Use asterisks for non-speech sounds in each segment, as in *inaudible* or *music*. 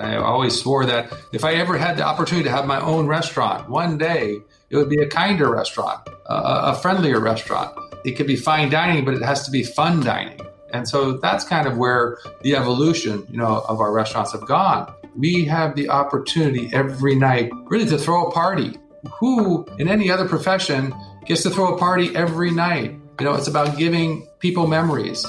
I always swore that if I ever had the opportunity to have my own restaurant, one day it would be a kinder restaurant, a, a friendlier restaurant. It could be fine dining, but it has to be fun dining. And so that's kind of where the evolution, you know, of our restaurants have gone. We have the opportunity every night really to throw a party. Who in any other profession gets to throw a party every night? You know, it's about giving people memories.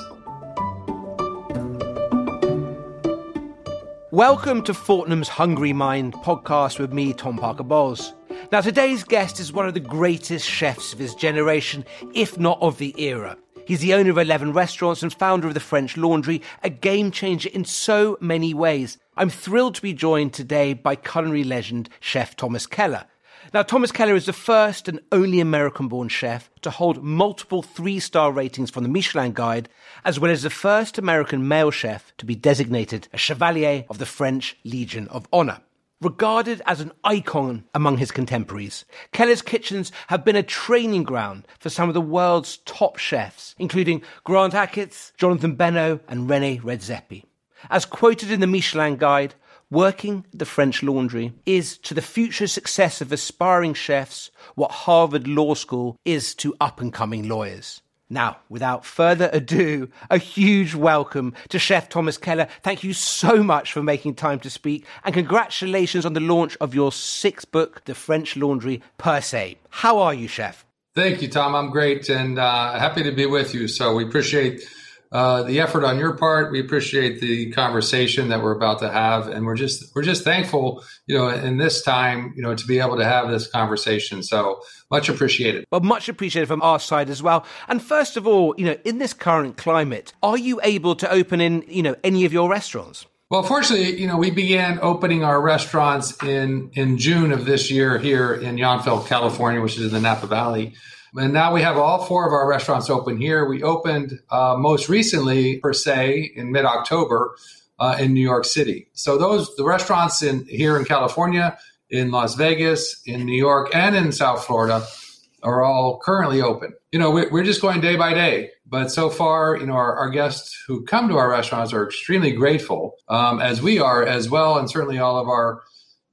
Welcome to Fortnum's Hungry Mind podcast with me, Tom Parker Bowles. Now, today's guest is one of the greatest chefs of his generation, if not of the era. He's the owner of 11 restaurants and founder of the French Laundry, a game changer in so many ways. I'm thrilled to be joined today by culinary legend chef Thomas Keller. Now, Thomas Keller is the first and only American born chef to hold multiple three star ratings from the Michelin Guide, as well as the first American male chef to be designated a Chevalier of the French Legion of Honor. Regarded as an icon among his contemporaries, Keller's kitchens have been a training ground for some of the world's top chefs, including Grant Achatz, Jonathan Benno, and Rene Redzepi. As quoted in the Michelin Guide, working at the French Laundry is to the future success of aspiring chefs what Harvard Law School is to up and coming lawyers. Now, without further ado, a huge welcome to Chef Thomas Keller. Thank you so much for making time to speak, and congratulations on the launch of your sixth book, The French Laundry Per Se. How are you, Chef? Thank you, Tom. I'm great and uh, happy to be with you. So we appreciate uh, the effort on your part. We appreciate the conversation that we're about to have, and we're just we're just thankful, you know, in this time, you know, to be able to have this conversation. So much appreciated. Well, much appreciated from our side as well. And first of all, you know, in this current climate, are you able to open in, you know, any of your restaurants? Well, fortunately, you know, we began opening our restaurants in in June of this year here in Yountville, California, which is in the Napa Valley. And now we have all four of our restaurants open here. We opened uh, most recently, per se, in mid October uh, in New York City. So those the restaurants in here in California, in Las Vegas, in New York, and in South Florida are all currently open. You know, we're just going day by day. But so far, you know, our, our guests who come to our restaurants are extremely grateful, um, as we are as well, and certainly all of our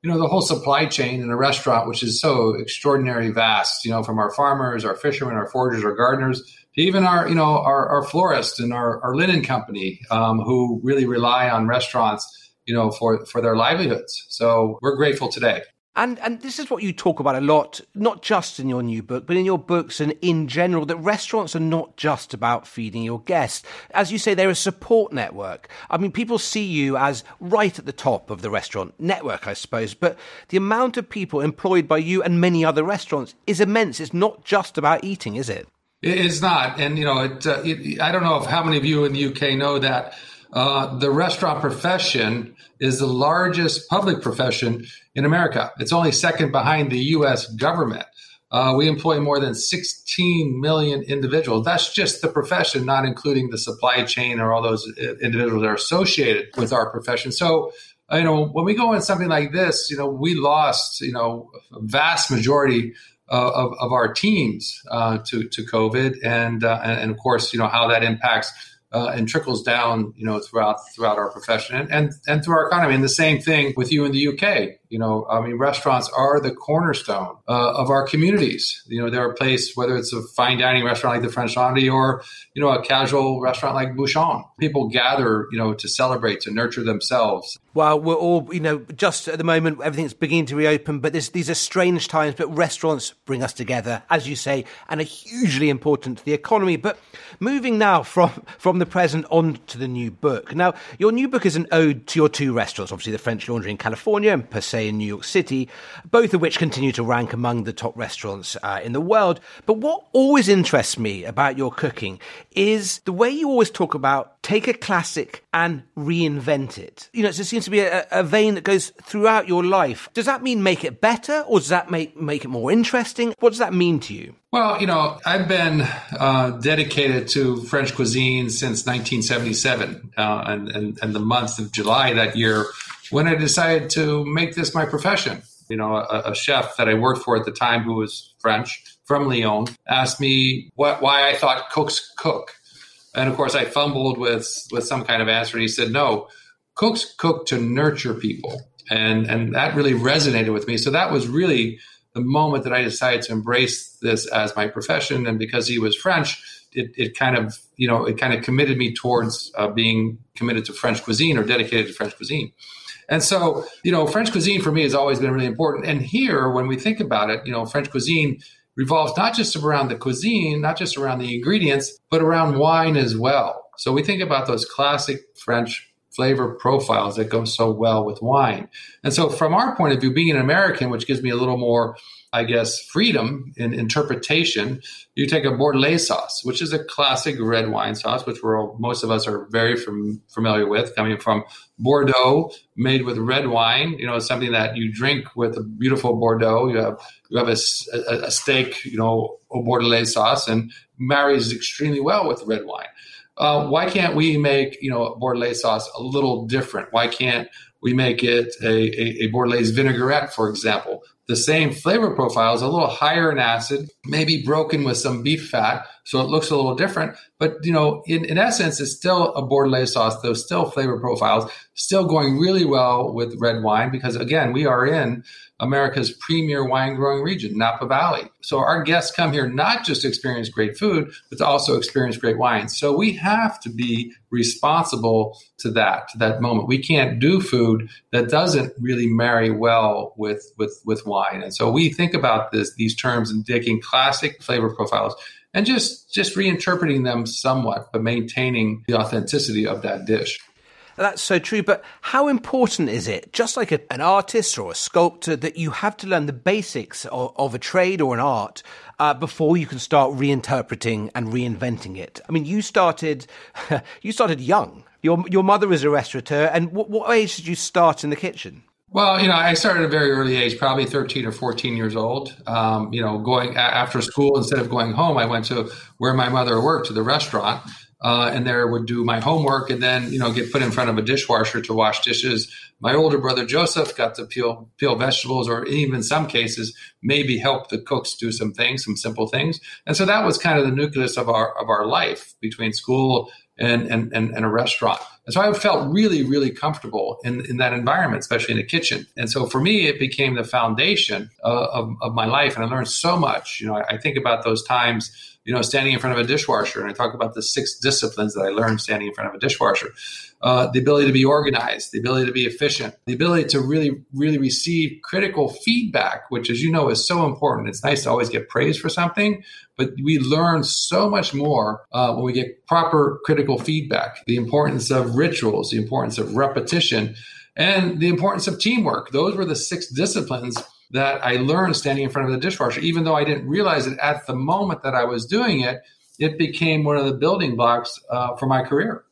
you know the whole supply chain in a restaurant which is so extraordinarily vast you know from our farmers our fishermen our foragers our gardeners to even our you know our, our florist and our, our linen company um, who really rely on restaurants you know for for their livelihoods. So we're grateful today and and this is what you talk about a lot, not just in your new book, but in your books and in general, that restaurants are not just about feeding your guests. As you say, they're a support network. I mean, people see you as right at the top of the restaurant network, I suppose, but the amount of people employed by you and many other restaurants is immense. It's not just about eating, is it? It's not. And, you know, it, uh, it, I don't know if how many of you in the UK know that uh, the restaurant profession is the largest public profession in America. It's only second behind the U.S. government. Uh, we employ more than 16 million individuals. That's just the profession, not including the supply chain or all those uh, individuals that are associated with our profession. So, you know, when we go in something like this, you know, we lost, you know, a vast majority uh, of, of our teams uh, to to COVID, and, uh, and and of course, you know how that impacts uh, and trickles down, you know, throughout throughout our profession and, and and through our economy. And the same thing with you in the UK. You know, I mean, restaurants are the cornerstone uh, of our communities. You know, they're a place, whether it's a fine dining restaurant like the French Laundry or, you know, a casual restaurant like Bouchon. People gather, you know, to celebrate, to nurture themselves. Well, we're all, you know, just at the moment, everything's beginning to reopen, but this, these are strange times, but restaurants bring us together, as you say, and are hugely important to the economy. But moving now from, from the present on to the new book. Now, your new book is an ode to your two restaurants, obviously the French Laundry in California and Per In New York City, both of which continue to rank among the top restaurants uh, in the world. But what always interests me about your cooking is the way you always talk about take a classic and reinvent it. You know, it seems to be a, a, vein that goes throughout your life. Does that mean make it better or does that make, make it more interesting? What does that mean to you? Well, you know, I've been uh, dedicated to French cuisine since 1977, uh, and, and, and the month of July that year when I decided to make this my profession. You know, a, a, chef that I worked for at the time who was French from Lyon asked me what, why I thought cooks cook. And of course, I fumbled with, with some kind of answer. And he said, no, cooks cook to nurture people. And, and that really resonated with me. So that was really the moment that I decided to embrace this as my profession. And because he was French, it, it kind of, you know, it kind of committed me towards uh, being committed to French cuisine or dedicated to French cuisine. And so, you know, French cuisine for me has always been really important. And here, when we think about it, you know, French cuisine revolves not just around the cuisine, not just around the ingredients, but around wine as well. So we think about those classic French flavor profiles that go so well with wine. And so, from our point of view, being an American, which gives me a little more, I guess, freedom in interpretation, you take a Bordelaise sauce, which is a classic red wine sauce, which we're, most of us are very fam- familiar with, coming from Bordeaux, made with red wine. You know, something that you drink with a beautiful Bordeaux. You have you have a, a, a steak, you know, a Bordelaise sauce, and marries extremely well with red wine. Uh, why can't we make you know Bordelaise sauce a little different? Why can't we make it a, a, a Bordelaise vinaigrette, for example? The same flavor profile is a little higher in acid, maybe broken with some beef fat, so it looks a little different. But you know, in, in essence, it's still a Bordelaise sauce. Those still flavor profiles, still going really well with red wine because again, we are in America's premier wine growing region, Napa Valley. So our guests come here not just to experience great food, but to also experience great wine. So we have to be responsible to that, to that moment. We can't do food that doesn't really marry well with, with, with wine. And so we think about this, these terms and taking classic flavor profiles and just, just reinterpreting them somewhat, but maintaining the authenticity of that dish. That's so true. But how important is it, just like a, an artist or a sculptor, that you have to learn the basics of, of a trade or an art uh, before you can start reinterpreting and reinventing it? I mean, you started, *laughs* you started young. Your your mother is a restaurateur, and what, what age did you start in the kitchen? Well, you know, I started at a very early age, probably 13 or 14 years old. Um, you know, going after school, instead of going home, I went to where my mother worked, to the restaurant uh, and there would do my homework and then you know get put in front of a dishwasher to wash dishes. My older brother Joseph got to peel peel vegetables, or even some cases maybe help the cooks do some things, some simple things. And so that was kind of the nucleus of our of our life between school and and, and, and a restaurant. And so I felt really, really comfortable in, in that environment, especially in the kitchen. And so for me, it became the foundation uh, of, of my life. And I learned so much. You know, I, I think about those times you know, standing in front of a dishwasher. And I talk about the six disciplines that I learned standing in front of a dishwasher. Uh, the ability to be organized, the ability to be efficient, the ability to really, really receive critical feedback, which, as you know, is so important. It's nice to always get praise for something, but we learn so much more uh, when we get proper critical feedback. The importance of rituals, the importance of repetition, and the importance of teamwork. Those were the six disciplines that I learned standing in front of the dishwasher. Even though I didn't realize it at the moment that I was doing it, it became one of the building blocks uh, for my career.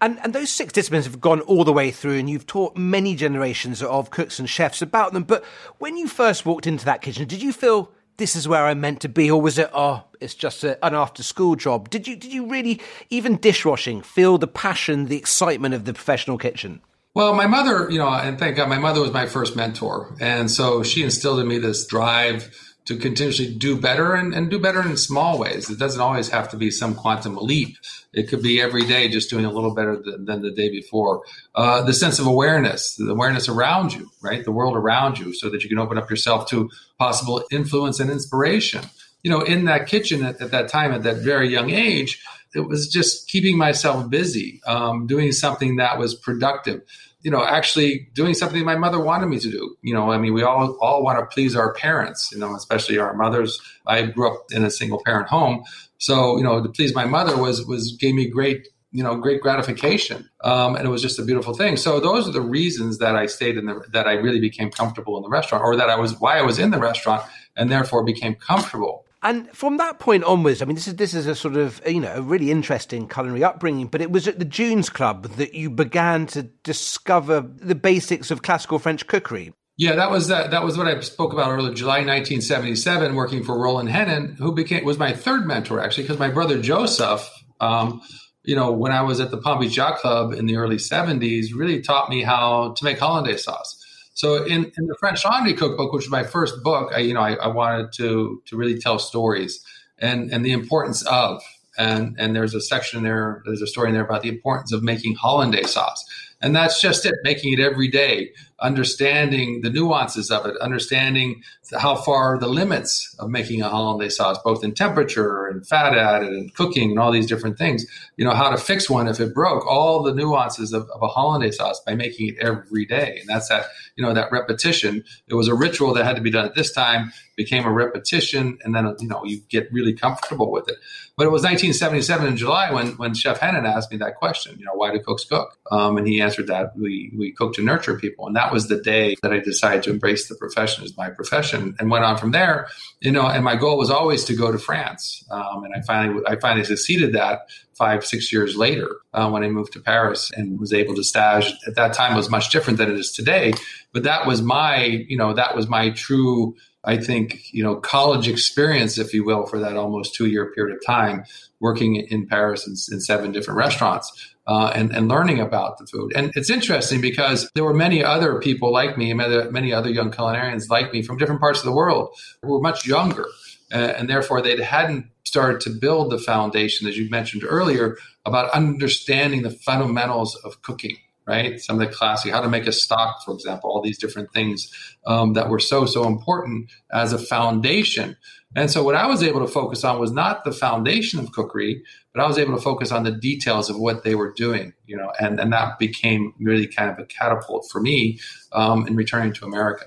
And, and those six disciplines have gone all the way through, and you've taught many generations of cooks and chefs about them. But when you first walked into that kitchen, did you feel this is where I'm meant to be, or was it, oh, it's just a, an after school job? Did you did you really, even dishwashing, feel the passion, the excitement of the professional kitchen? Well, my mother, you know, and thank God, my mother was my first mentor. And so she instilled in me this drive to continuously do better and, and do better in small ways. It doesn't always have to be some quantum leap. It could be every day just doing a little better than, than the day before. Uh, the sense of awareness, the awareness around you, right? The world around you so that you can open up yourself to possible influence and inspiration. You know, in that kitchen at, at that time, at that very young age, it was just keeping myself busy, um, doing something that was productive. You know, actually doing something my mother wanted me to do. You know, I mean, we all all want to please our parents. You know, especially our mothers. I grew up in a single parent home, so you know, to please my mother was was gave me great you know great gratification um, and it was just a beautiful thing so those are the reasons that i stayed in the that i really became comfortable in the restaurant or that i was why i was in the restaurant and therefore became comfortable and from that point onwards, I mean, this is this is a sort of you know a really interesting culinary upbringing. But it was at the Dunes Club that you began to discover the basics of classical French cookery. Yeah, that was that. That was what I spoke about earlier. July 1977, working for Roland Henin, who became was my third mentor actually, because my brother Joseph, um, you know, when I was at the Palm Beach Club in the early 70s, really taught me how to make hollandaise sauce. So in, in the French Laundry Cookbook, which was my first book, I, you know, I, I wanted to to really tell stories and and the importance of and and there's a section there, there's a story in there about the importance of making hollandaise sauce. And that's just it, making it every day, understanding the nuances of it, understanding how far the limits of making a hollandaise sauce, both in temperature and fat added and cooking and all these different things. You know, how to fix one if it broke, all the nuances of, of a hollandaise sauce by making it every day. And that's that, you know, that repetition. It was a ritual that had to be done at this time, became a repetition, and then, you know, you get really comfortable with it. But it was 1977 in July when, when Chef Henin asked me that question, you know, why do cooks cook? Um, and he answered that we, we cook to nurture people. And that was the day that I decided to embrace the profession as my profession and went on from there, you know, and my goal was always to go to France. Um, and I finally, I finally succeeded that five, six years later uh, when I moved to Paris and was able to stage. At that time, was much different than it is today. But that was my, you know, that was my true I think, you know, college experience, if you will, for that almost two year period of time working in Paris in, in seven different restaurants uh, and, and learning about the food. And it's interesting because there were many other people like me, many, many other young culinarians like me from different parts of the world who were much younger. Uh, and therefore, they hadn't started to build the foundation, as you mentioned earlier, about understanding the fundamentals of cooking right? Some of the classic, how to make a stock, for example, all these different things um, that were so, so important as a foundation. And so what I was able to focus on was not the foundation of cookery, but I was able to focus on the details of what they were doing, you know, and, and that became really kind of a catapult for me um, in returning to America.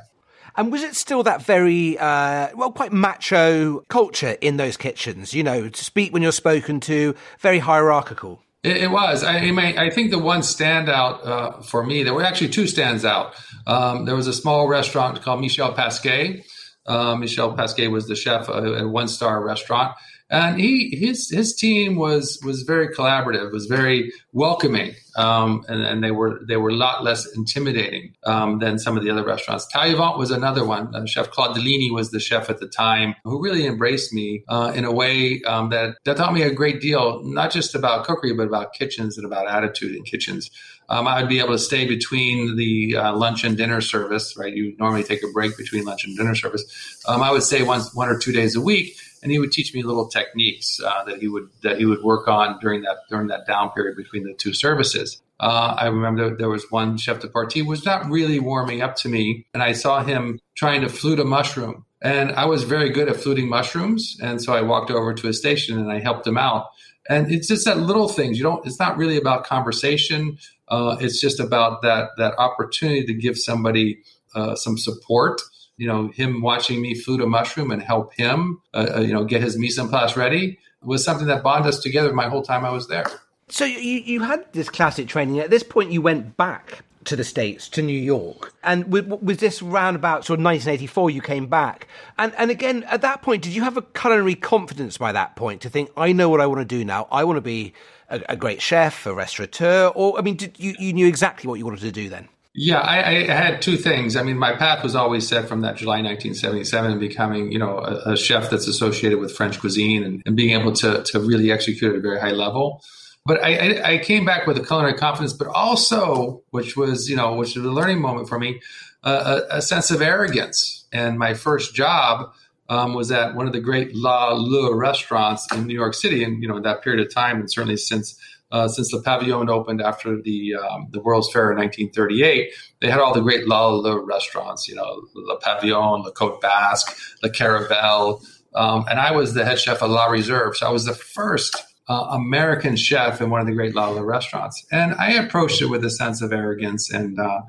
And was it still that very, uh, well, quite macho culture in those kitchens? You know, to speak when you're spoken to, very hierarchical. It, it was. I, I, think the one standout uh, for me, there were actually two stands out. Um, there was a small restaurant called Michel Pasquet. Uh, Michel Pasquet was the chef at a one star restaurant and he his his team was was very collaborative, was very welcoming, um, and, and, they were they were a lot less intimidating um, than some of the other restaurants. Taillevent was another one. Uh, chef Claude Deligne was the chef at the time, who really embraced me uh, in a way um, that that taught me a great deal, not just about cookery, but about kitchens and about attitude in kitchens. Um, I would be able to stay between the uh, lunch and dinner service. Right, you normally take a break between lunch and dinner service. Um, I would stay once one or two days a week and he would teach me little techniques uh, that he would that he would work on during that during that down period between the two services. Uh, I remember there was one chef de partie was not really warming up to me, and I saw him trying to flute a mushroom, and I was very good at fluting mushrooms, and so I walked over to his station and I helped him out. And it's just that little things. You don't. It's not really about conversation. Uh, it's just about that that opportunity to give somebody uh, some support you know, him watching me food a mushroom and help him, uh, uh, you know, get his mise en place ready was something that bonded us together my whole time I was there. So you, you had this classic training. At this point, you went back to the States, to New York. And with this roundabout sort of 1984 you came back? And, and again, at that point, did you have a culinary confidence by that point to think, I know what I want to do now? I want to be a, a great chef, a restaurateur? Or, I mean, did you, you knew exactly what you wanted to do then? Yeah, I, I, had two things. I mean, my path was always set from that July 1977 and becoming, you know, a, a chef that's associated with French cuisine and, and, being able to, to really execute at a very high level. But I, I, came back with a culinary confidence, but also, which was, you know, which was a learning moment for me, uh, a, a, sense of arrogance. And my first job um, was at one of the great La Le restaurants in New York City. And, you know, that period of time, and certainly since uh, since Le Pavillon opened after the um, the World's Fair in 1938, they had all the great La Le restaurants, you know, Le Pavillon, Le Cote Basque, Le Caravelle, um, and I was the head chef of La Reserve, so I was the first uh, American chef in one of the great La Le restaurants, and I approached it with a sense of arrogance and. Uh,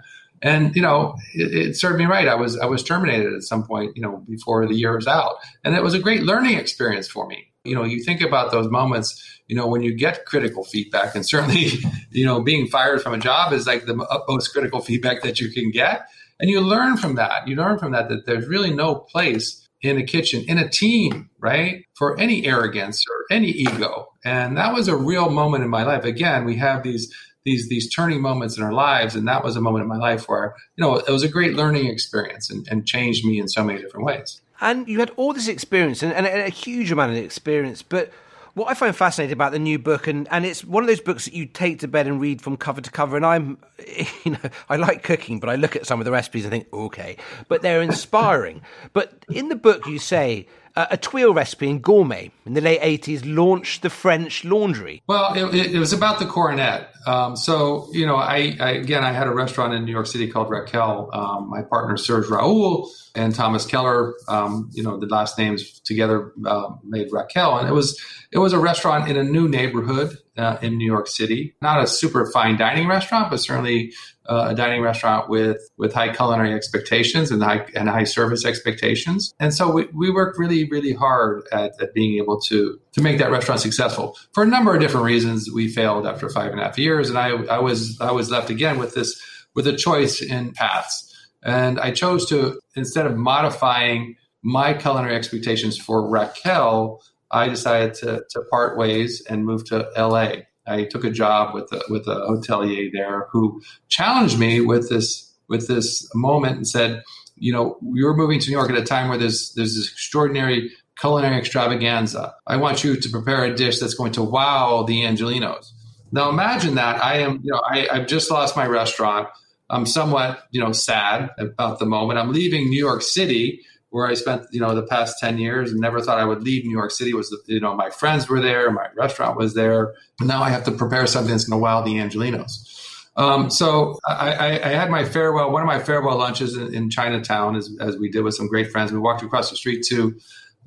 and you know, it, it, served me right. I was I was terminated at some point, you know, before the year was out, and it was a great learning experience for me. You know, you think about those moments you know, when you get critical feedback, and certainly, *laughs* you know, being fired from a job is like the utmost critical feedback that you can get. And you learn from that. You learn from that that there's really no place in a kitchen, in a team, right, for any arrogance or any ego. And that was a real moment in my life. Again, we have these these these turning moments in our lives, and that was a moment in my life where you know it was a great learning experience and, and changed me in so many different ways. And you had all this experience and, and a huge amount of experience, but what I find fascinating about the new book, and, and it's one of those books that you take to bed and read from cover to cover. And I'm, *laughs* you know, I like cooking, but I look at some of the recipes and think, okay, but they're inspiring. but in the book, you say, uh, a Tuile recipe in gourmet in the late 80s launched the French laundry. Well, it, it was about the coronet. Um, so, you know, I, I, again, I had a restaurant in New York City called Rakel. Um, my partner, Serge Raoul, and Thomas Keller, um, you know, the last names together uh, made Rakel. And it was, it was a restaurant in a new neighborhood uh, in New York City. Not a super fine dining restaurant, but certainly uh, a dining restaurant with with high culinary expectations and high and high service expectations. And so we, we worked really really hard at, at being able to to make that restaurant successful. For a number of different reasons, we failed after five and a half years, and I I was I was left again with this with a choice in paths. And I chose to instead of modifying my culinary expectations for Rakel, I decided to, to part ways and move to LA. I took a job with a, with a hotelier there who challenged me with this with this moment and said, you know, you're moving to New York at a time where there's there's this extraordinary culinary extravaganza. I want you to prepare a dish that's going to wow the Angelinos. Now imagine that I am, you know, I, I've just lost my restaurant. I'm somewhat, you know, sad about the moment. I'm leaving New York City where I spent, you know, the past 10 years and never thought I would leave New York City was, you know, my friends were there, my restaurant was there. And now I have to prepare something that's going to wow the Angelinos. Um, so I, I, I, had my farewell, one of my farewell lunches in, in Chinatown, as, as, we did with some great friends. We walked across the street to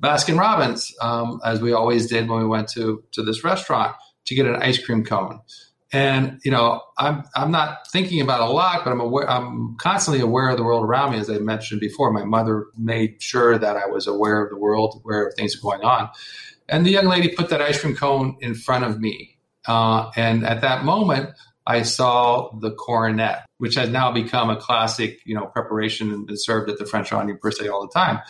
Baskin Robbins, um, as we always did when we went to, to this restaurant to get an ice cream cone. And you know, I'm I'm not thinking about a lot, but I'm aware. I'm constantly aware of the world around me. As I mentioned before, my mother made sure that I was aware of the world, where things things going on. And the young lady put that ice cream cone in front of me, uh, and at that moment, I saw the coronet, which has now become a classic, you know, preparation and served at the French per se all the time.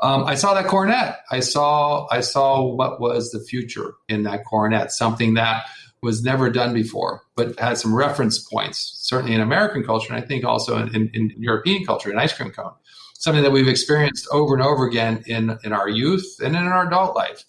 Um, I saw that coronet. I saw I saw what was the future in that coronet, something that was never done before, but had some reference points, certainly in American culture, and I think also in, in, in European culture, an ice cream cone, something that we've experienced over and over again in, in our youth and in our adult life.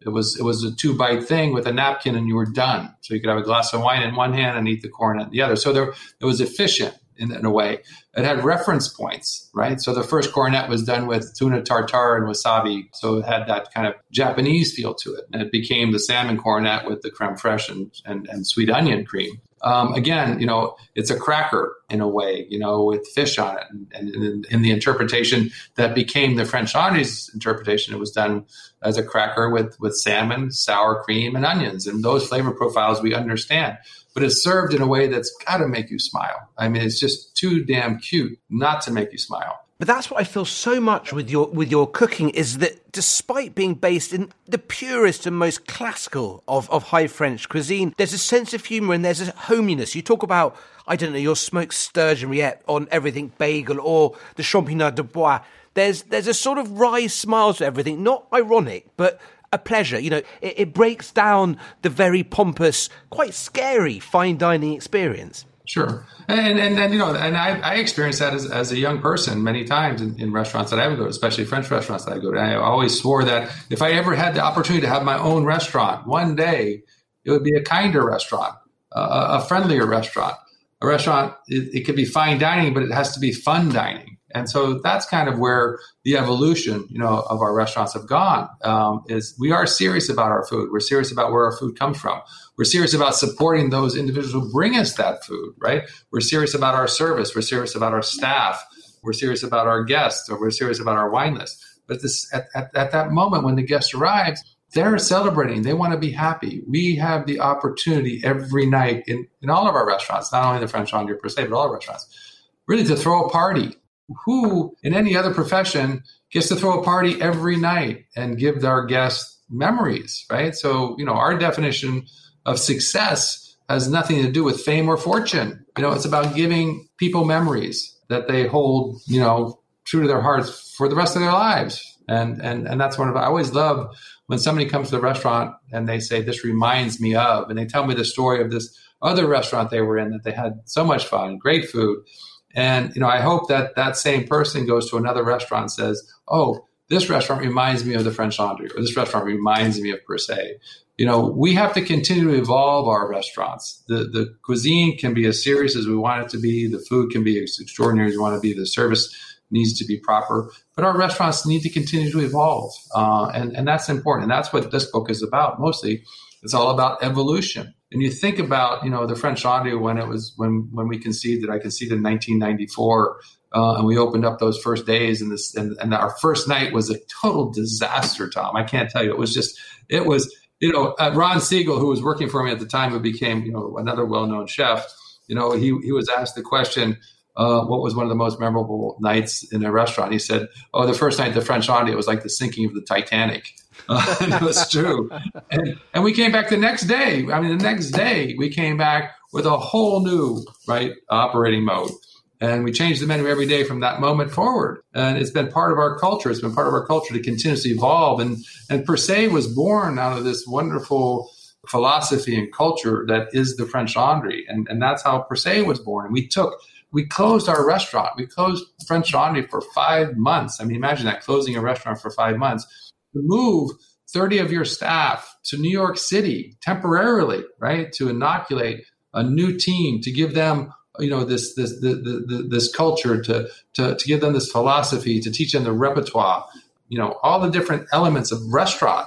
It was it was a two bite thing with a napkin, and you were done. So you could have a glass of wine in one hand and eat the corn in the other. So there it was efficient in, in, a way. It had reference points, right? So the first coronet was done with tuna tartare and wasabi. So it had that kind of Japanese feel to it. And it became the salmon coronet with the creme fraiche and, and, and sweet onion cream. Um, again, you know, it's a cracker in a way, you know, with fish on it. And, in the interpretation that became the French Laundry's interpretation, it was done as a cracker with, with salmon, sour cream, and onions. And those flavor profiles we understand but it's served in a way that's got to make you smile. I mean, it's just too damn cute not to make you smile. But that's what I feel so much with your with your cooking is that despite being based in the purest and most classical of, of high French cuisine, there's a sense of humour and there's a homeliness. You talk about, I don't know, your smoked sturgeon rillette on everything bagel or the champignon de bois. There's there's a sort of wry smile to everything, not ironic, but a pleasure. You know, it, it breaks down the very pompous, quite scary fine dining experience. Sure. And, and, and, you know, and I, I experienced that as, as a young person many times in, in restaurants that I would go to, especially French restaurants that I go to. I always swore that if I ever had the opportunity to have my own restaurant one day, it would be a kinder restaurant, uh, a friendlier restaurant. A restaurant, it, it could be fine dining, but it has to be fun dining. And so that's kind of where the evolution, you know, of our restaurants have gone. Um, is we are serious about our food. We're serious about where our food comes from. We're serious about supporting those individuals who bring us that food. Right? We're serious about our service. We're serious about our staff. We're serious about our guests, or we're serious about our wine list. But this at, at, at that moment when the guest arrives, they're celebrating. They want to be happy. We have the opportunity every night in, in all of our restaurants, not only the French Laundry per se, but all restaurants, really to throw a party who in any other profession gets to throw a party every night and give our guests memories, right? So, you know, our definition of success has nothing to do with fame or fortune. You know, it's about giving people memories that they hold, you know, true to their hearts for the rest of their lives. And and and that's one of I always love when somebody comes to the restaurant and they say this reminds me of and they tell me the story of this other restaurant they were in that they had so much fun, great food and you know, I hope that that same person goes to another restaurant and says, "Oh, this restaurant reminds me of the French Laundry, or this restaurant reminds me of Per Se." You know, we have to continue to evolve our restaurants. The the cuisine can be as serious as we want it to be. The food can be as extraordinary as we want to be. The service needs to be proper. But our restaurants need to continue to evolve, uh, and and that's important. And that's what this book is about. Mostly, it's all about evolution. And you think about you know the French Laundry when it was when when we conceived it. I conceived in 1994. Uh, and we opened up those first days, and this and, and our first night was a total disaster. Tom, I can't tell you. It was just it was you know uh, Ron Siegel, who was working for me at the time, who became you know another well-known chef. You know he he was asked the question, uh, what was one of the most memorable nights in a restaurant? He said, "Oh, the first night the French it was like the sinking of the Titanic." *laughs* Uh, and it was true. And, and we came back the next day. I mean, the next day we came back with a whole new right operating mode. And we changed the menu every day from that moment forward. And it's been part of our culture. It's been part of our culture to continuously evolve. And, and Per Se was born out of this wonderful philosophy and culture that is the French Laundry. And, and that's how Per Se was born. And we took, we closed our restaurant. We closed French Laundry for five months. I mean, imagine that closing a restaurant for five months. To move 30 of your staff to New York City temporarily, right? To inoculate a new team, to give them you know this this the, the, this culture to, to to give them this philosophy to teach them the repertoire you know all the different elements of restaurant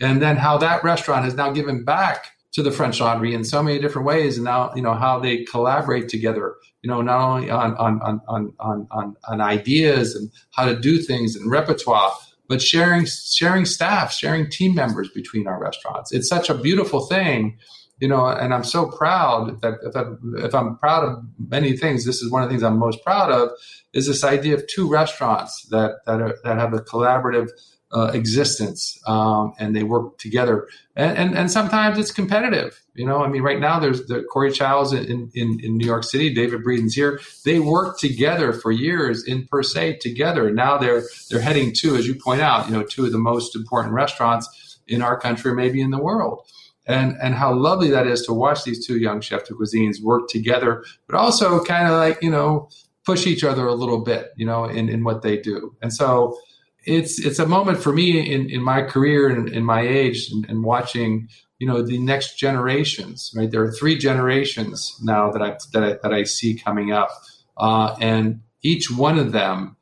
and then how that restaurant has now given back to the French Laundry in so many different ways, and now you know how they collaborate together. You know, not only on on on on on, on ideas and how to do things and repertoire, but sharing sharing staff, sharing team members between our restaurants. It's such a beautiful thing you know, and I'm so proud that if I'm, if I'm proud of many things, this is one of the things I'm most proud of is this idea of two restaurants that that are, that have a collaborative uh, existence um, and they work together. And, and, and sometimes it's competitive. You know, I mean, right now there's the Corey Chow's in, in, in New York City, David Breeden's here. They worked together for years in per se together. Now they're they're heading to, as you point out, you know, two of the most important restaurants in our country, maybe in the world and and how lovely that is to watch these two young chef de cuisines work together, but also kind of like you know push each other a little bit, you know, in in what they do. And so it's it's a moment for me in in my career and in my age and, and watching you know the next generations. Right, there are three generations now that I that I, that I see coming up, uh, and each one of them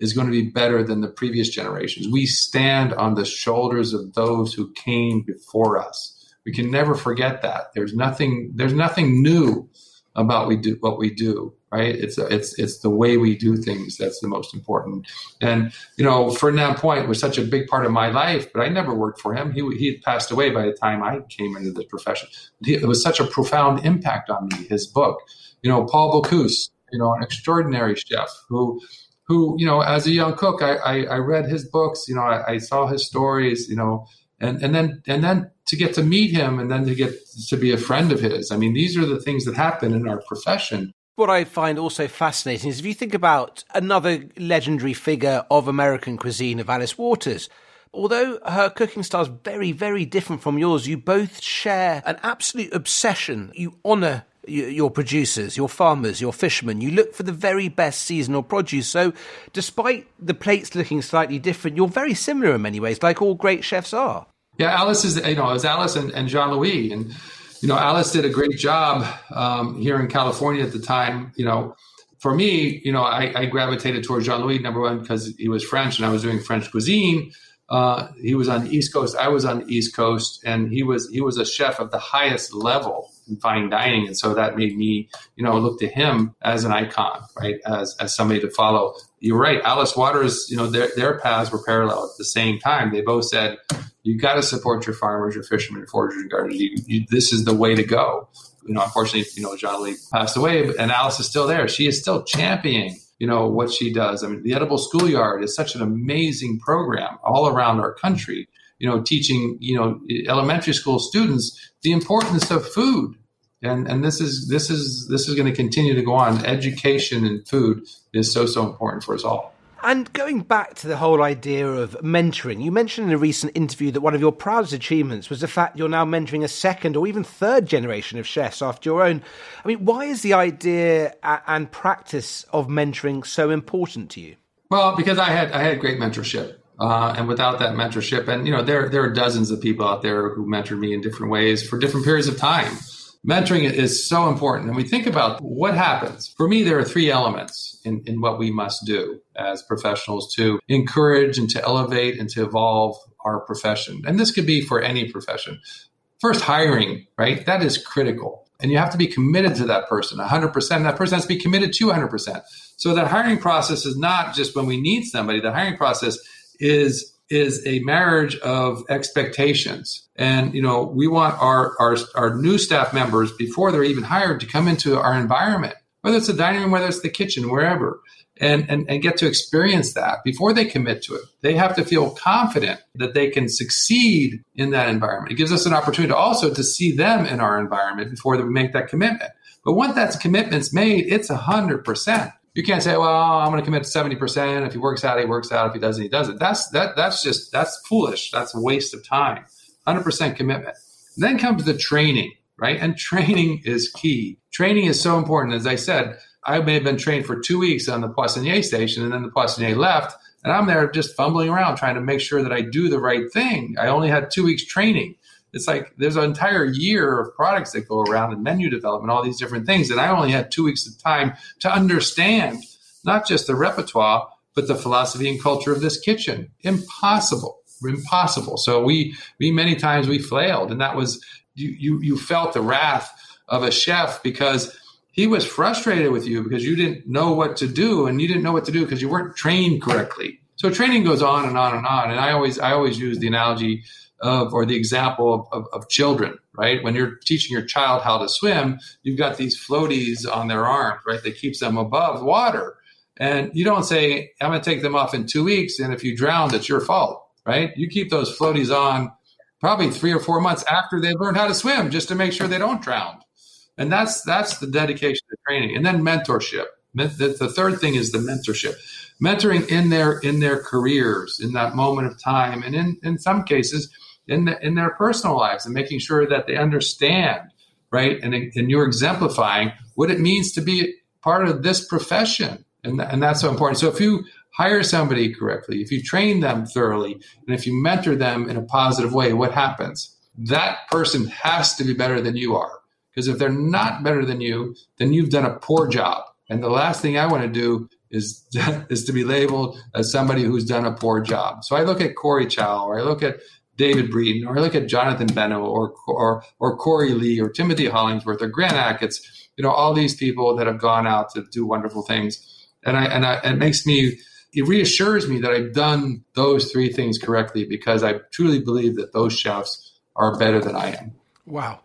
is going to be better than the previous generations. We stand on the shoulders of those who came before us we can never forget that. There's nothing there's nothing new about we do what we do right? It's it's it's the way we do things that's the most important. And you know ferdinand point was such a big part of my life but i never worked for him. He, he had passed away by the time i came into the profession. He, it was such a profound impact on me his book. You know paul bocuse you know an extraordinary chef who who you know as a young cook i i, I read his books you know I, I saw his stories you know and and then and then to get to meet him and then to get to be a friend of his. I mean, these are the things that happen in our profession. What I find also fascinating is if you think about another legendary figure of American cuisine of Alice Waters. Although her cooking style is very, very different from yours, you both share an absolute obsession. You honour your producers, your farmers, your fishermen. You look for the very best seasonal produce. So, despite the plates looking slightly different, you're very similar in many ways, like all great chefs are. Yeah, Alice is, you know, it was Alice and, and Jean Louis. And, you know, Alice did a great job um, here in California at the time. You know, for me, you know, I, I gravitated towards Jean Louis, number one, because he was French and I was doing French cuisine. Uh, he was on the East Coast. I was on the East Coast, and he was he was a chef of the highest level in fine dining, and so that made me, you know, look to him as an icon, right, as as somebody to follow. You're right, Alice Waters. You know, their their paths were parallel at the same time. They both said, "You got to support your farmers, your fishermen, your foragers, and gardeners. You, you, this is the way to go." You know, unfortunately, you know, Jean Louis passed away, and Alice is still there. She is still championing you know what she does. I mean, the Edible Schoolyard is such an amazing program all around our country. You know, teaching you know elementary school students the importance of food, and and this is this is this is going to continue to go on. Education and food is so so important for us all. And going back to the whole idea of mentoring, you mentioned in a recent interview that one of your proudest achievements was the fact you're now mentoring a second or even third generation of chefs after your own. I mean, why is the idea and practice of mentoring so important to you? Well, because I had I had great mentorship. Uh, and without that mentorship, and you know, there there are dozens of people out there who mentored me in different ways for different periods of time. Mentoring is so important. And we think about what happens. For me, there are three elements in, in what we must do as professionals to encourage and to elevate and to evolve our profession. And this could be for any profession. First, hiring, right? That is critical. And you have to be committed to that person 100%. That person has to be committed to 100%. So that hiring process is not just when we need somebody. The hiring process is is a marriage of expectations. And, you know, we want our, our, our new staff members before they're even hired to come into our environment, whether it's the dining room, whether it's the kitchen, wherever, and, and, and get to experience that before they commit to it. They have to feel confident that they can succeed in that environment. It gives us an opportunity to also to see them in our environment before they make that commitment. But once that commitment's made, it's a hundred percent you can't say, well, I'm going to commit to 70%. If he works out, he works out. If he doesn't, he doesn't. That's, that, that's just, that's foolish. That's a waste of time. 100% commitment. And then comes the training, right? And training is key. Training is so important. As I said, I may have been trained for two weeks on the Poissonnier station and then the Poissonnier left. And I'm there just fumbling around trying to make sure that I do the right thing. I only had two weeks training it's like there's an entire year of products that go around and menu development, all these different things. And I only had two weeks of time to understand not just the repertoire, but the philosophy and culture of this kitchen. Impossible, impossible. So we, we many times we flailed, and that was you, you, you felt the wrath of a chef because he was frustrated with you because you didn't know what to do, and you didn't know what to do because you weren't trained correctly. So training goes on and on and on. And I always, I always use the analogy of or the example of, of, of, children, right? When you're teaching your child how to swim, you've got these floaties on their arms, right? That keeps them above water. And you don't say, I'm going to take them off in two weeks. And if you drown, it's your fault, right? You keep those floaties on probably three or four months after they've learned how to swim just to make sure they don't drown. And that's, that's the dedication to training. And then mentorship. The, third thing is the mentorship mentoring in their in their careers in that moment of time and in in some cases in, the, in their personal lives and making sure that they understand, right? And, and you're exemplifying what it means to be part of this profession. And, and that's so important. So if you hire somebody correctly, if you train them thoroughly, and if you mentor them in a positive way, what happens? That person has to be better than you are. Because if they're not better than you, then you've done a poor job. And the last thing I want to do is *laughs* is to be labeled as somebody who's done a poor job. So I look at Corey Chow, or I look at David Breeden, or I look at Jonathan Benno, or or or Corey Lee, or Timothy Hollingsworth, or Grant Achatz. You know, all these people that have gone out to do wonderful things, and I and I, it makes me it reassures me that I've done those three things correctly because I truly believe that those chefs are better than I am. Wow.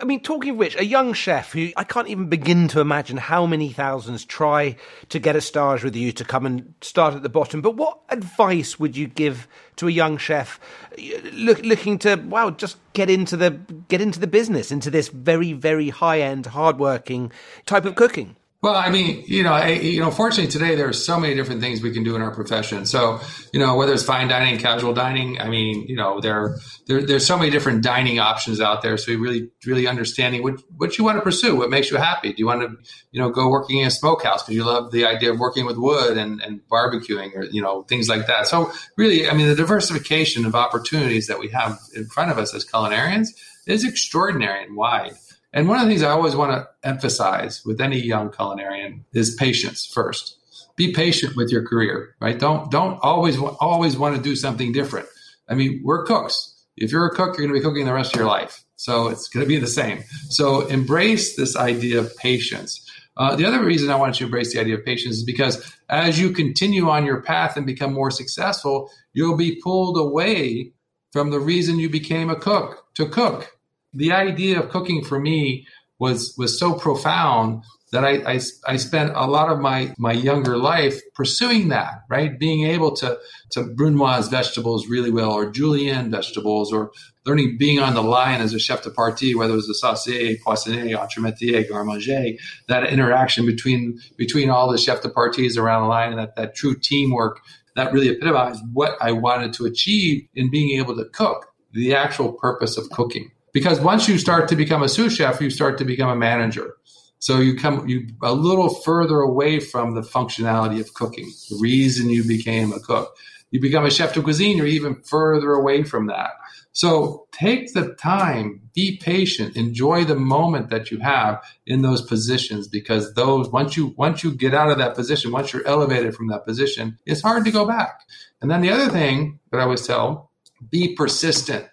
I mean, talking of which, a young chef who I can't even begin to imagine how many thousands try to get a stage with you to come and start at the bottom. But what advice would you give to a young chef uh, look, looking to wow, just get into the get into the business, into this very very high end, hardworking type of cooking? Well, I mean, you know, I, you know, fortunately today there are so many different things we can do in our profession. So, you know, whether it's fine dining, casual dining, I mean, you know, there, there there's so many different dining options out there. So, really, really understanding what what you want to pursue, what makes you happy. Do you want to, you know, go working in a smokehouse because you love the idea of working with wood and and barbecuing or you know things like that. So, really, I mean, the diversification of opportunities that we have in front of us as culinarians is extraordinary and wide. And one of the things I always want to emphasize with any young culinarian is patience first. Be patient with your career, right? Don't don't always always want to do something different. I mean, we're cooks. If you're a cook, you're going to be cooking the rest of your life. So it's going to be the same. So embrace this idea of patience. Uh, the other reason I want you to embrace the idea of patience is because as you continue on your path and become more successful, you'll be pulled away from the reason you became a cook to cook the idea of cooking for me was was so profound that I, I, I spent a lot of my my younger life pursuing that, right? Being able to to brunoise vegetables really well, or julienne vegetables, or learning being on the line as a chef de partie, whether it was a saucier, poissonnier, entremetier, garde manger, that interaction between between all the chef de parties around the line, and that that true teamwork that really epitomized what I wanted to achieve in being able to cook, the actual purpose of cooking because once you start to become a sous chef, you start to become a manager. So you come you a little further away from the functionality of cooking, the reason you became a cook. You become a chef de cuisine, you're even further away from that. So take the time be patient enjoy the moment that you have in those positions because those once you once you get out of that position once you're elevated from that position it's hard to go back and then the other thing that i always tell be persistent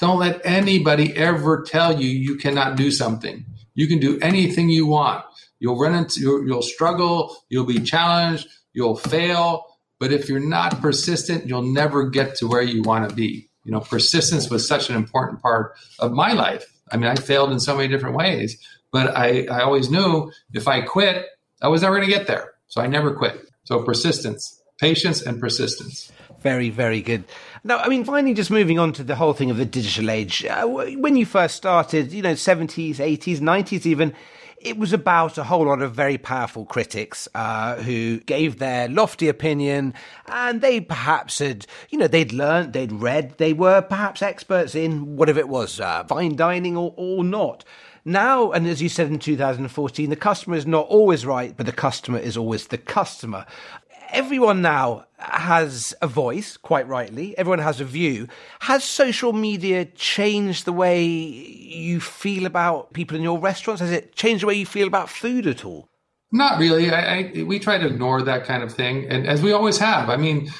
don't let anybody ever tell you you cannot do something you can do anything you want you'll run into you'll, you'll struggle you'll be challenged you'll fail but if you're not persistent you'll never get to where you want to be you know, persistence was such an important part of my life. I mean, I failed in so many different ways, but I, I always knew if I quit, I was never going to get there. So I never quit. So persistence, patience, and persistence. Very, very good. Now, I mean, finally, just moving on to the whole thing of the digital age. Uh, when you first started, you know, 70s, 80s, 90s even, it was about a whole lot of very powerful critics uh, who gave their lofty opinion, and they perhaps had, you know, they'd learned, they'd read, they were perhaps experts in whatever it was, uh, fine dining or, or not. Now, and as you said in 2014, the customer is not always right, but the customer is always the customer everyone now has a voice, quite rightly. Everyone has a view. Has social media changed the way you feel about people in your restaurants? Has it changed the way you feel about food at all? Not really. I, I, we try to ignore that kind of thing, and as we always have. I mean,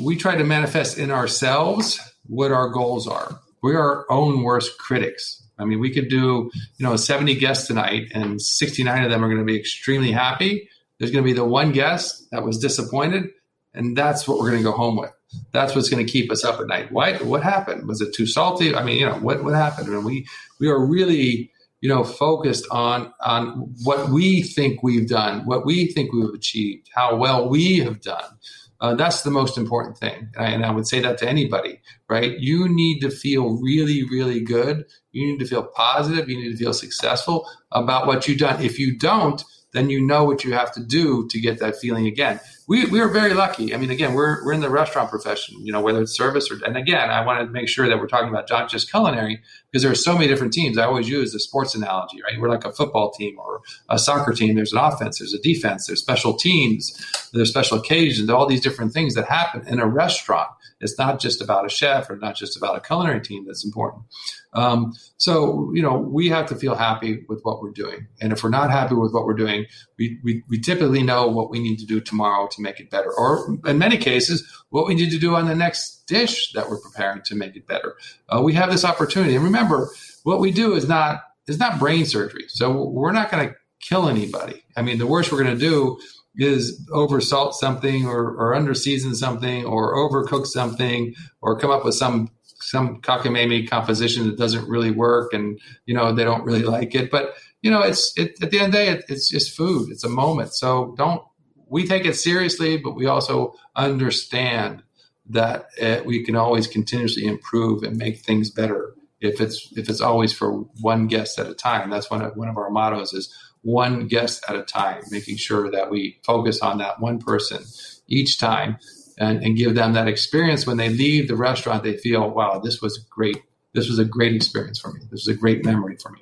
we try to manifest in ourselves what our goals are. We're our own worst critics. I mean, we could do, you know, 70 guests tonight, and 69 of them are going to be extremely happy there's going to be the one guest that was disappointed, and that's what we're going to go home with. That's what's going to keep us up at night. Why? What happened? Was it too salty? I mean, you know, what what happened? And we we are really you know focused on on what we think we've done, what we think we've achieved, how well we have done. Uh, that's the most important thing. And I would say that to anybody, right? You need to feel really, really good. You need to feel positive. You need to feel successful about what you've done. If you don't, then you know what you have to do to get that feeling again. We, we are very lucky. I mean, again, we're, we're in the restaurant profession, you know, whether it's service or, and again, I want to make sure that we're talking about not just culinary because there are so many different teams. I always use the sports analogy, right? We're like a football team or a soccer team. There's an offense, there's a defense, there's special teams, there's special occasions, all these different things that happen in a restaurant. It's not just about a chef or not just about a culinary team that's important. Um, so, you know, we have to feel happy with what we're doing. And if we're not happy with what we're doing, we, we, we typically know what we need to do tomorrow to make it better. Or in many cases, what we need to do on the next dish that we're preparing to make it better. Uh, we have this opportunity. And remember, what we do is not is not brain surgery. So we're not going to kill anybody. I mean, the worst we're going to do is over salt something or, or under season something or overcook something or come up with some some cockamamie composition that doesn't really work and you know they don't really like it. But you know it's it, at the end of the day it, it's just food. It's a moment. So don't we take it seriously but we also understand that it, uh, we can always continuously improve and make things better if it's if it's always for one guest at a time. That's one of one of our mottos is one guest at a time making sure that we focus on that one person each time and, and give them that experience when they leave the restaurant they feel wow this was great this was a great experience for me this was a great memory for me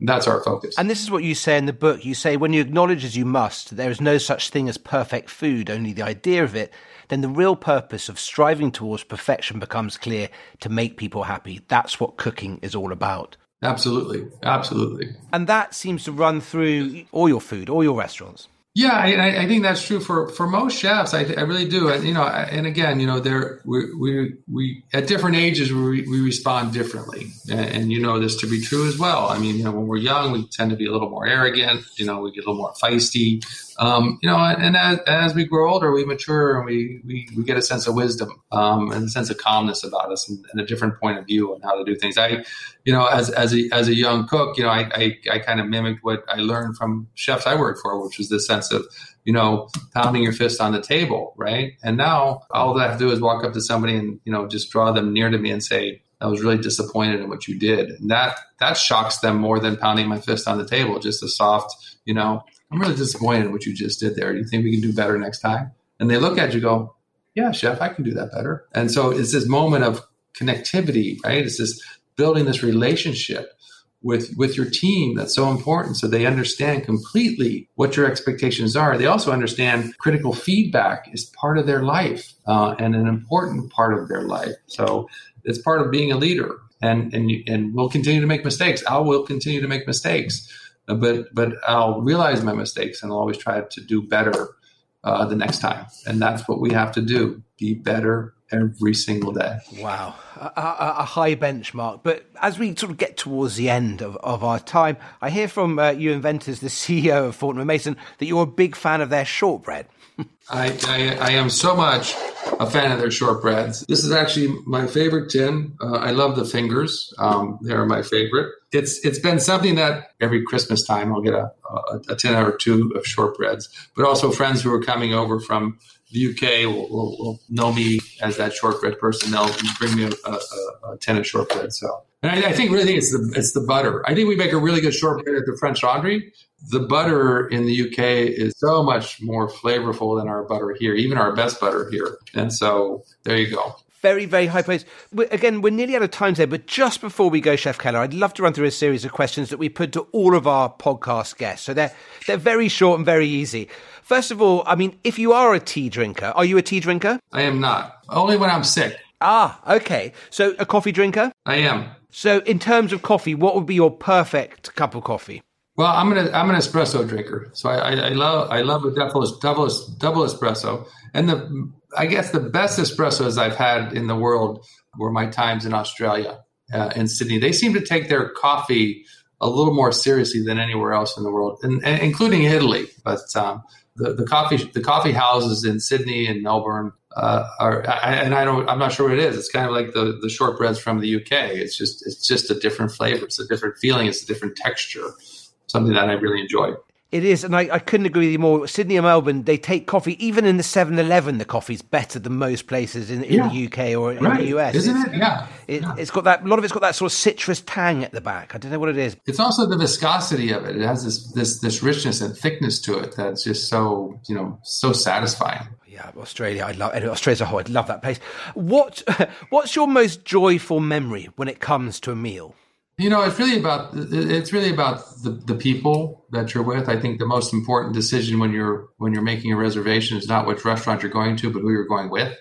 that's our focus. And this is what you say in the book. You say, when you acknowledge as you must, there is no such thing as perfect food, only the idea of it, then the real purpose of striving towards perfection becomes clear to make people happy. That's what cooking is all about. Absolutely. Absolutely. And that seems to run through all your food, all your restaurants. Yeah, I, I, think that's true for, for most chefs. I, I really do. And, you know, and again, you know, there we, we, we at different ages we, we respond differently, and, and, you know this to be true as well. I mean, you know, when we're young, we tend to be a little more arrogant. You know, we get a little more feisty. Um, you know, and as, as we grow older, we mature and we, we, we get a sense of wisdom um, and a sense of calmness about us and, and, a different point of view on how to do things. I, you know, as, as a, as a young cook, you know, I, I, I kind of mimicked what I learned from chefs I worked for, which was this sense of, you know, pounding your fist on the table, right? And now all I have to do is walk up to somebody and, you know, just draw them near to me and say, I was really disappointed in what you did. And that that shocks them more than pounding my fist on the table. Just a soft, you know, I'm really disappointed in what you just did there. Do you think we can do better next time? And they look at you, go, Yeah, chef, I can do that better. And so it's this moment of connectivity, right? It's this building this relationship with with your team that's so important so they understand completely what your expectations are they also understand critical feedback is part of their life uh, and an important part of their life so it's part of being a leader and and and we'll continue to make mistakes. I will continue to make mistakes, but but I'll realize my mistakes and I'll always try to do better uh, the next time. And that's what we have to do: be better every single day. Wow, a, a, a, high benchmark. But as we sort of get towards the end of, of our time, I hear from uh, Ewan Venters, the *laughs* CEO of Fortnum Mason, that you're a big fan of their shortbread. I, I, I, am so much a fan of their shortbreads. This is actually my favorite tin. Uh, I love the fingers; um, they're my favorite. It's it's been something that every Christmas time I'll get a, a, a tin or two of shortbreads, but also friends who are coming over from the UK will, will, will know me as that shortbread person. They'll bring me a, a, a tin of shortbread. So, and I, I, think really think it's the it's the butter. I think we make a really good shortbread at the French Laundry. The butter in the UK is so much more flavorful than our butter here, even our best butter here. And so there you go very, very high praise. Again, we're nearly out of time today, but just before we go, Chef Keller, I'd love to run through a series of questions that we put to all of our podcast guests. So they're they're very short and very easy. First of all, I mean, if you are a tea drinker, are you a tea drinker? I am not. Only when I'm sick. Ah, okay. So a coffee drinker? I am. So in terms of coffee, what would be your perfect cup of coffee? Well, I'm an I'm an espresso drinker, so I, I, I love I love a double double double espresso, and the I guess the best espressos I've had in the world were my times in Australia uh, in Sydney. They seem to take their coffee a little more seriously than anywhere else in the world, and, and including Italy. But um, the, the coffee the coffee houses in Sydney and Melbourne uh, are, I, and I don't I'm not sure what it is. It's kind of like the the shortbreads from the UK. It's just it's just a different flavor. It's a different feeling. It's a different texture. Something that I really enjoy. It is, and I, I, couldn't agree with you more. Sydney and Melbourne, they take coffee, even in the 7 Eleven, the coffee's better than most places in, in yeah. the UK or in right. the US. Isn't it's, it? Yeah. It, yeah. It's got that, a lot of it's got that sort of citrus tang at the back. I don't know what it is. It's also the viscosity of it. It has this, this, this richness and thickness to it that's just so, you know, so satisfying. Yeah, Australia. I love Australia's a whole. I'd love that place. What *laughs* What's your most joyful memory when it comes to a meal? You know, it's really about it's really about the, the people that you're with. I think the most important decision when you're when you're making a reservation is not which restaurant you're going to, but who you're going with,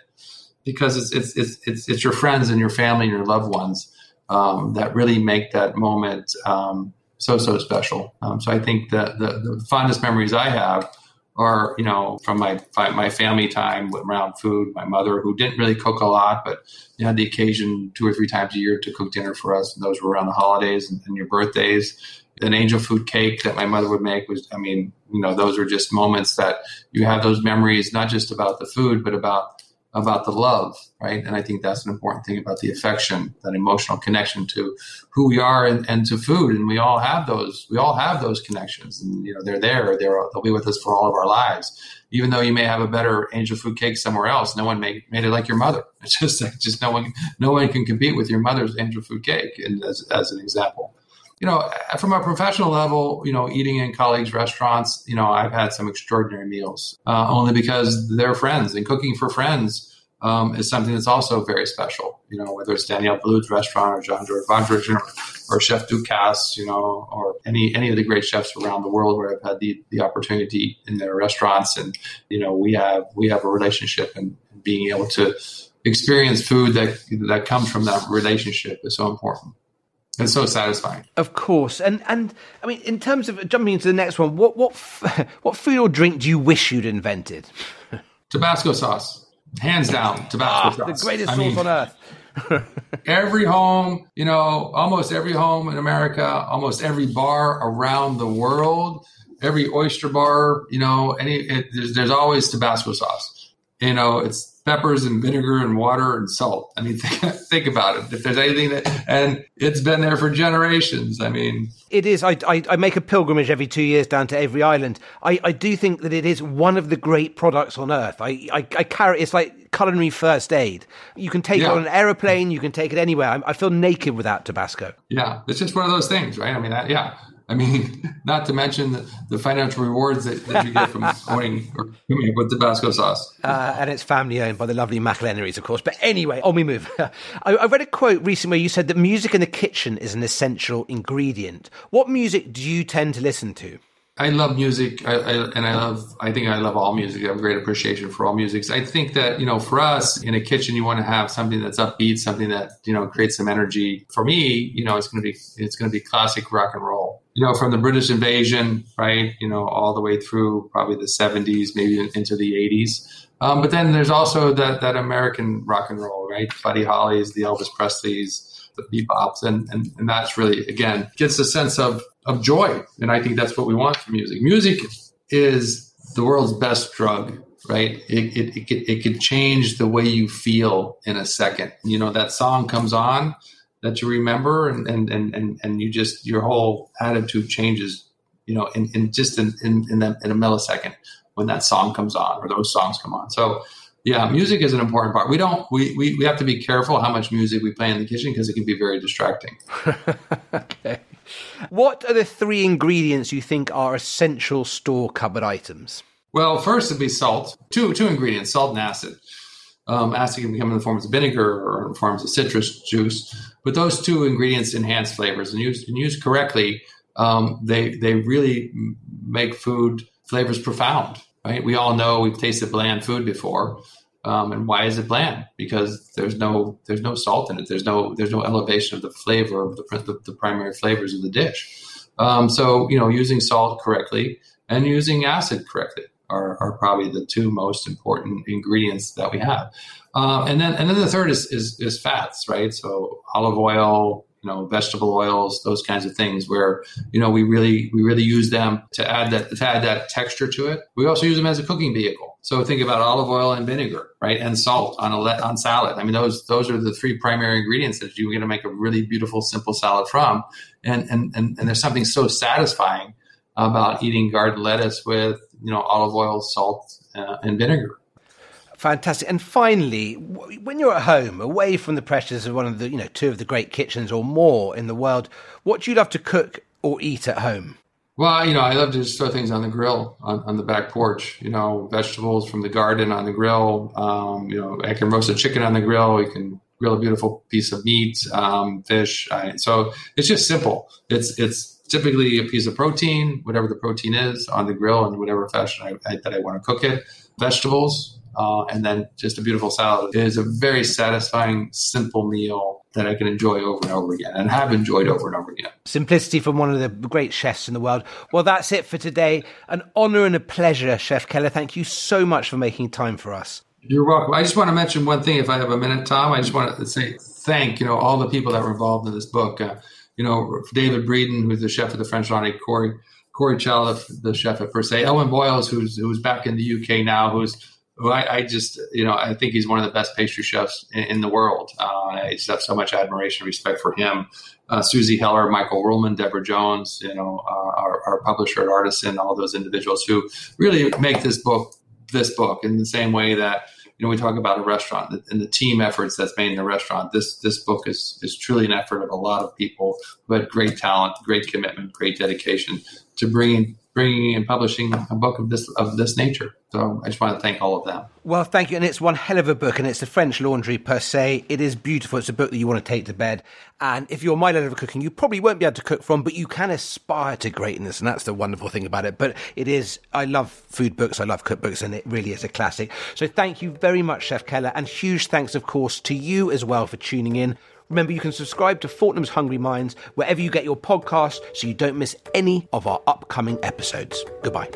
because it's it's it's it's, it's your friends and your family and your loved ones um, that really make that moment um, so so special. Um, so I think that the, the fondest memories I have or you know from my my family time around food my mother who didn't really cook a lot but you had the occasion two or three times a year to cook dinner for us and those were around the holidays and, and your birthdays. An angel food cake that my mother would make was i mean you know those are just moments that you have those memories not just about the food but about about the love, right? And I think that's an important thing about the affection, that emotional connection to who we are and, and to food. And we all have those. We all have those connections, and you know they're there. They're they'll be with us for all of our lives. Even though you may have a better angel food cake somewhere else, no one made, made it like your mother. *laughs* It's just just no one no one can compete with your mother's angel food cake. And as as an example you know, from a professional level, you know, eating in colleagues' restaurants, you know, I've had some extraordinary meals uh, only because they're friends and cooking for friends um, is something that's also very special. You know, whether it's Daniel Boulud's restaurant or Georges Vongerichten or, or Chef Ducasse, you know, or any any of the great chefs around the world where I've had the, the opportunity in their restaurants, and you know, we have we have a relationship, and being able to experience food that that comes from that relationship is so important. It's so satisfying. Of course, and and I mean, in terms of jumping into the next one, what what *laughs* what food or drink do you wish you'd invented? *laughs* Tabasco sauce, hands down. Tabasco ah, sauce, the greatest I sauce mean, on earth. *laughs* every home, you know, almost every home in America, almost every bar around the world, every oyster bar, you know, any it, there's, there's always Tabasco sauce. You know, it's peppers and vinegar and water and salt. I mean, *laughs* think, think, about it. If there's anything that, and it's been there for generations. I mean, it is. I, I, I make a pilgrimage every two years down to Avery Island. I, I do think that it is one of the great products on earth. I, I, I carry it's like culinary first aid. You can take yeah. it on an aeroplane. You can take it anywhere. I, I, feel naked without Tabasco. Yeah, it's just one of those things, right? I mean, that, yeah. I mean, *laughs* not to mention the, the financial rewards that, that, you get from *laughs* owning or coming up with Tabasco sauce. Uh, and it's family owned by the lovely McIlhennys, of course. But anyway, on we move. *laughs* I, I, read a quote recently where you said that music in the kitchen is an essential ingredient. What music do you tend to listen to? I love music, I, I, and I love. I think I love all music. I have a great appreciation for all music. I think that you know, for us in a kitchen, you want to have something that's upbeat, something that you know creates some energy. For me, you know, it's going to be it's going to be classic rock and roll. You know, from the British invasion, right? You know, all the way through probably the '70s, maybe into the '80s. Um, but then there's also that that American rock and roll, right? Buddy Holly's, the Elvis Presley's the bebops, and, and and that's really again gets a sense of of joy, and I think that's what we want from music. Music is the world's best drug, right? It it it it could change the way you feel in a second. You know that song comes on that you remember, and and and and, and you just your whole attitude changes. You know, in, in just in in in, in a millisecond when that song comes on or those songs come on. So yeah, music is an important part. We don't we, we, we have to be careful how much music we play in the kitchen because it can be very distracting. *laughs* okay. What are the three ingredients you think are essential store cupboard items? Well, first would be salt. Two two ingredients, salt and acid. Um, acid can come in the forms of vinegar or in forms of citrus juice, but those two ingredients enhance flavors and used, and used correctly, um, they they really make food flavors profound right? We all know we've tasted bland food before. Um, and why is it bland? Because there's no there's no salt in it. There's no there's no elevation of the flavor of the the, the primary flavors of the dish. Um, so you know, using salt correctly and using acid correctly are, are probably the two most important ingredients that we have. Uh, and then and then the third is, is is fats, right? So olive oil, you know vegetable oils those kinds of things where you know we really we really use them to add that to add that texture to it. We also use them as a cooking vehicle. So think about olive oil and vinegar right? And salt on a on salad. I mean those those are the three primary ingredients that you're going to make a really beautiful simple salad from. And and and, and there's something so satisfying about eating garden lettuce with you know olive oil salt uh, and vinegar Fantastic. And finally, when you're at home, away from the pressures of one of the, you know, two of the great kitchens or more in the world, what do you love to cook or eat at home? Well, you know, I love to just throw things on the grill on, on the back porch. You know, vegetables from the garden on the grill. Um, you know, I can roast a chicken on the grill. You can grill a beautiful piece of meat, um, fish. I, so it's just simple. It's it's typically a piece of protein, whatever the protein is, on the grill in whatever fashion I, I, that I want to cook it. Vegetables, uh, and then just a beautiful salad. It is a very satisfying, simple meal that I can enjoy over and over again and have enjoyed over and over again. Simplicity from one of the great chefs in the world. Well, that's it for today. An honor and a pleasure, Chef Keller. Thank you so much for making time for us. You're welcome. I just want to mention one thing, if I have a minute, Tom. I just want to say thank you know all the people that were involved in this book. Uh, you know, David Breeden, who's the chef of the French Laundry, Corey Corey Chow, the chef at Per Se, Elwyn Boyles, who's who's back in the UK now, who's I, I, just, you know, I think he's one of the best pastry chefs in, in the world. Uh, I just have so much admiration and respect for him. Uh, Susie Heller, Michael Ruhlman, Deborah Jones, you know, uh, our, our, publisher at Artisan, all those individuals who really make this book this book in the same way that you know we talk about a restaurant and the team efforts that's made in the restaurant. This this book is is truly an effort of a lot of people who had great talent, great commitment, great dedication to bringing bringing and publishing a book of this of this nature. So I just want to thank all of them. Well, thank you, and it's one hell of a book, and it's the French Laundry per se. It is beautiful. It's a book that you want to take to bed, and if you're my level of cooking, you probably won't be able to cook from, but you can aspire to greatness, and that's the wonderful thing about it. But it is. I love food books. I love cookbooks, and it really is a classic. So thank you very much, Chef Keller, and huge thanks, of course, to you as well for tuning in. Remember, you can subscribe to Fortnum's Hungry Minds wherever you get your podcasts so you don't miss any of our upcoming episodes. Goodbye.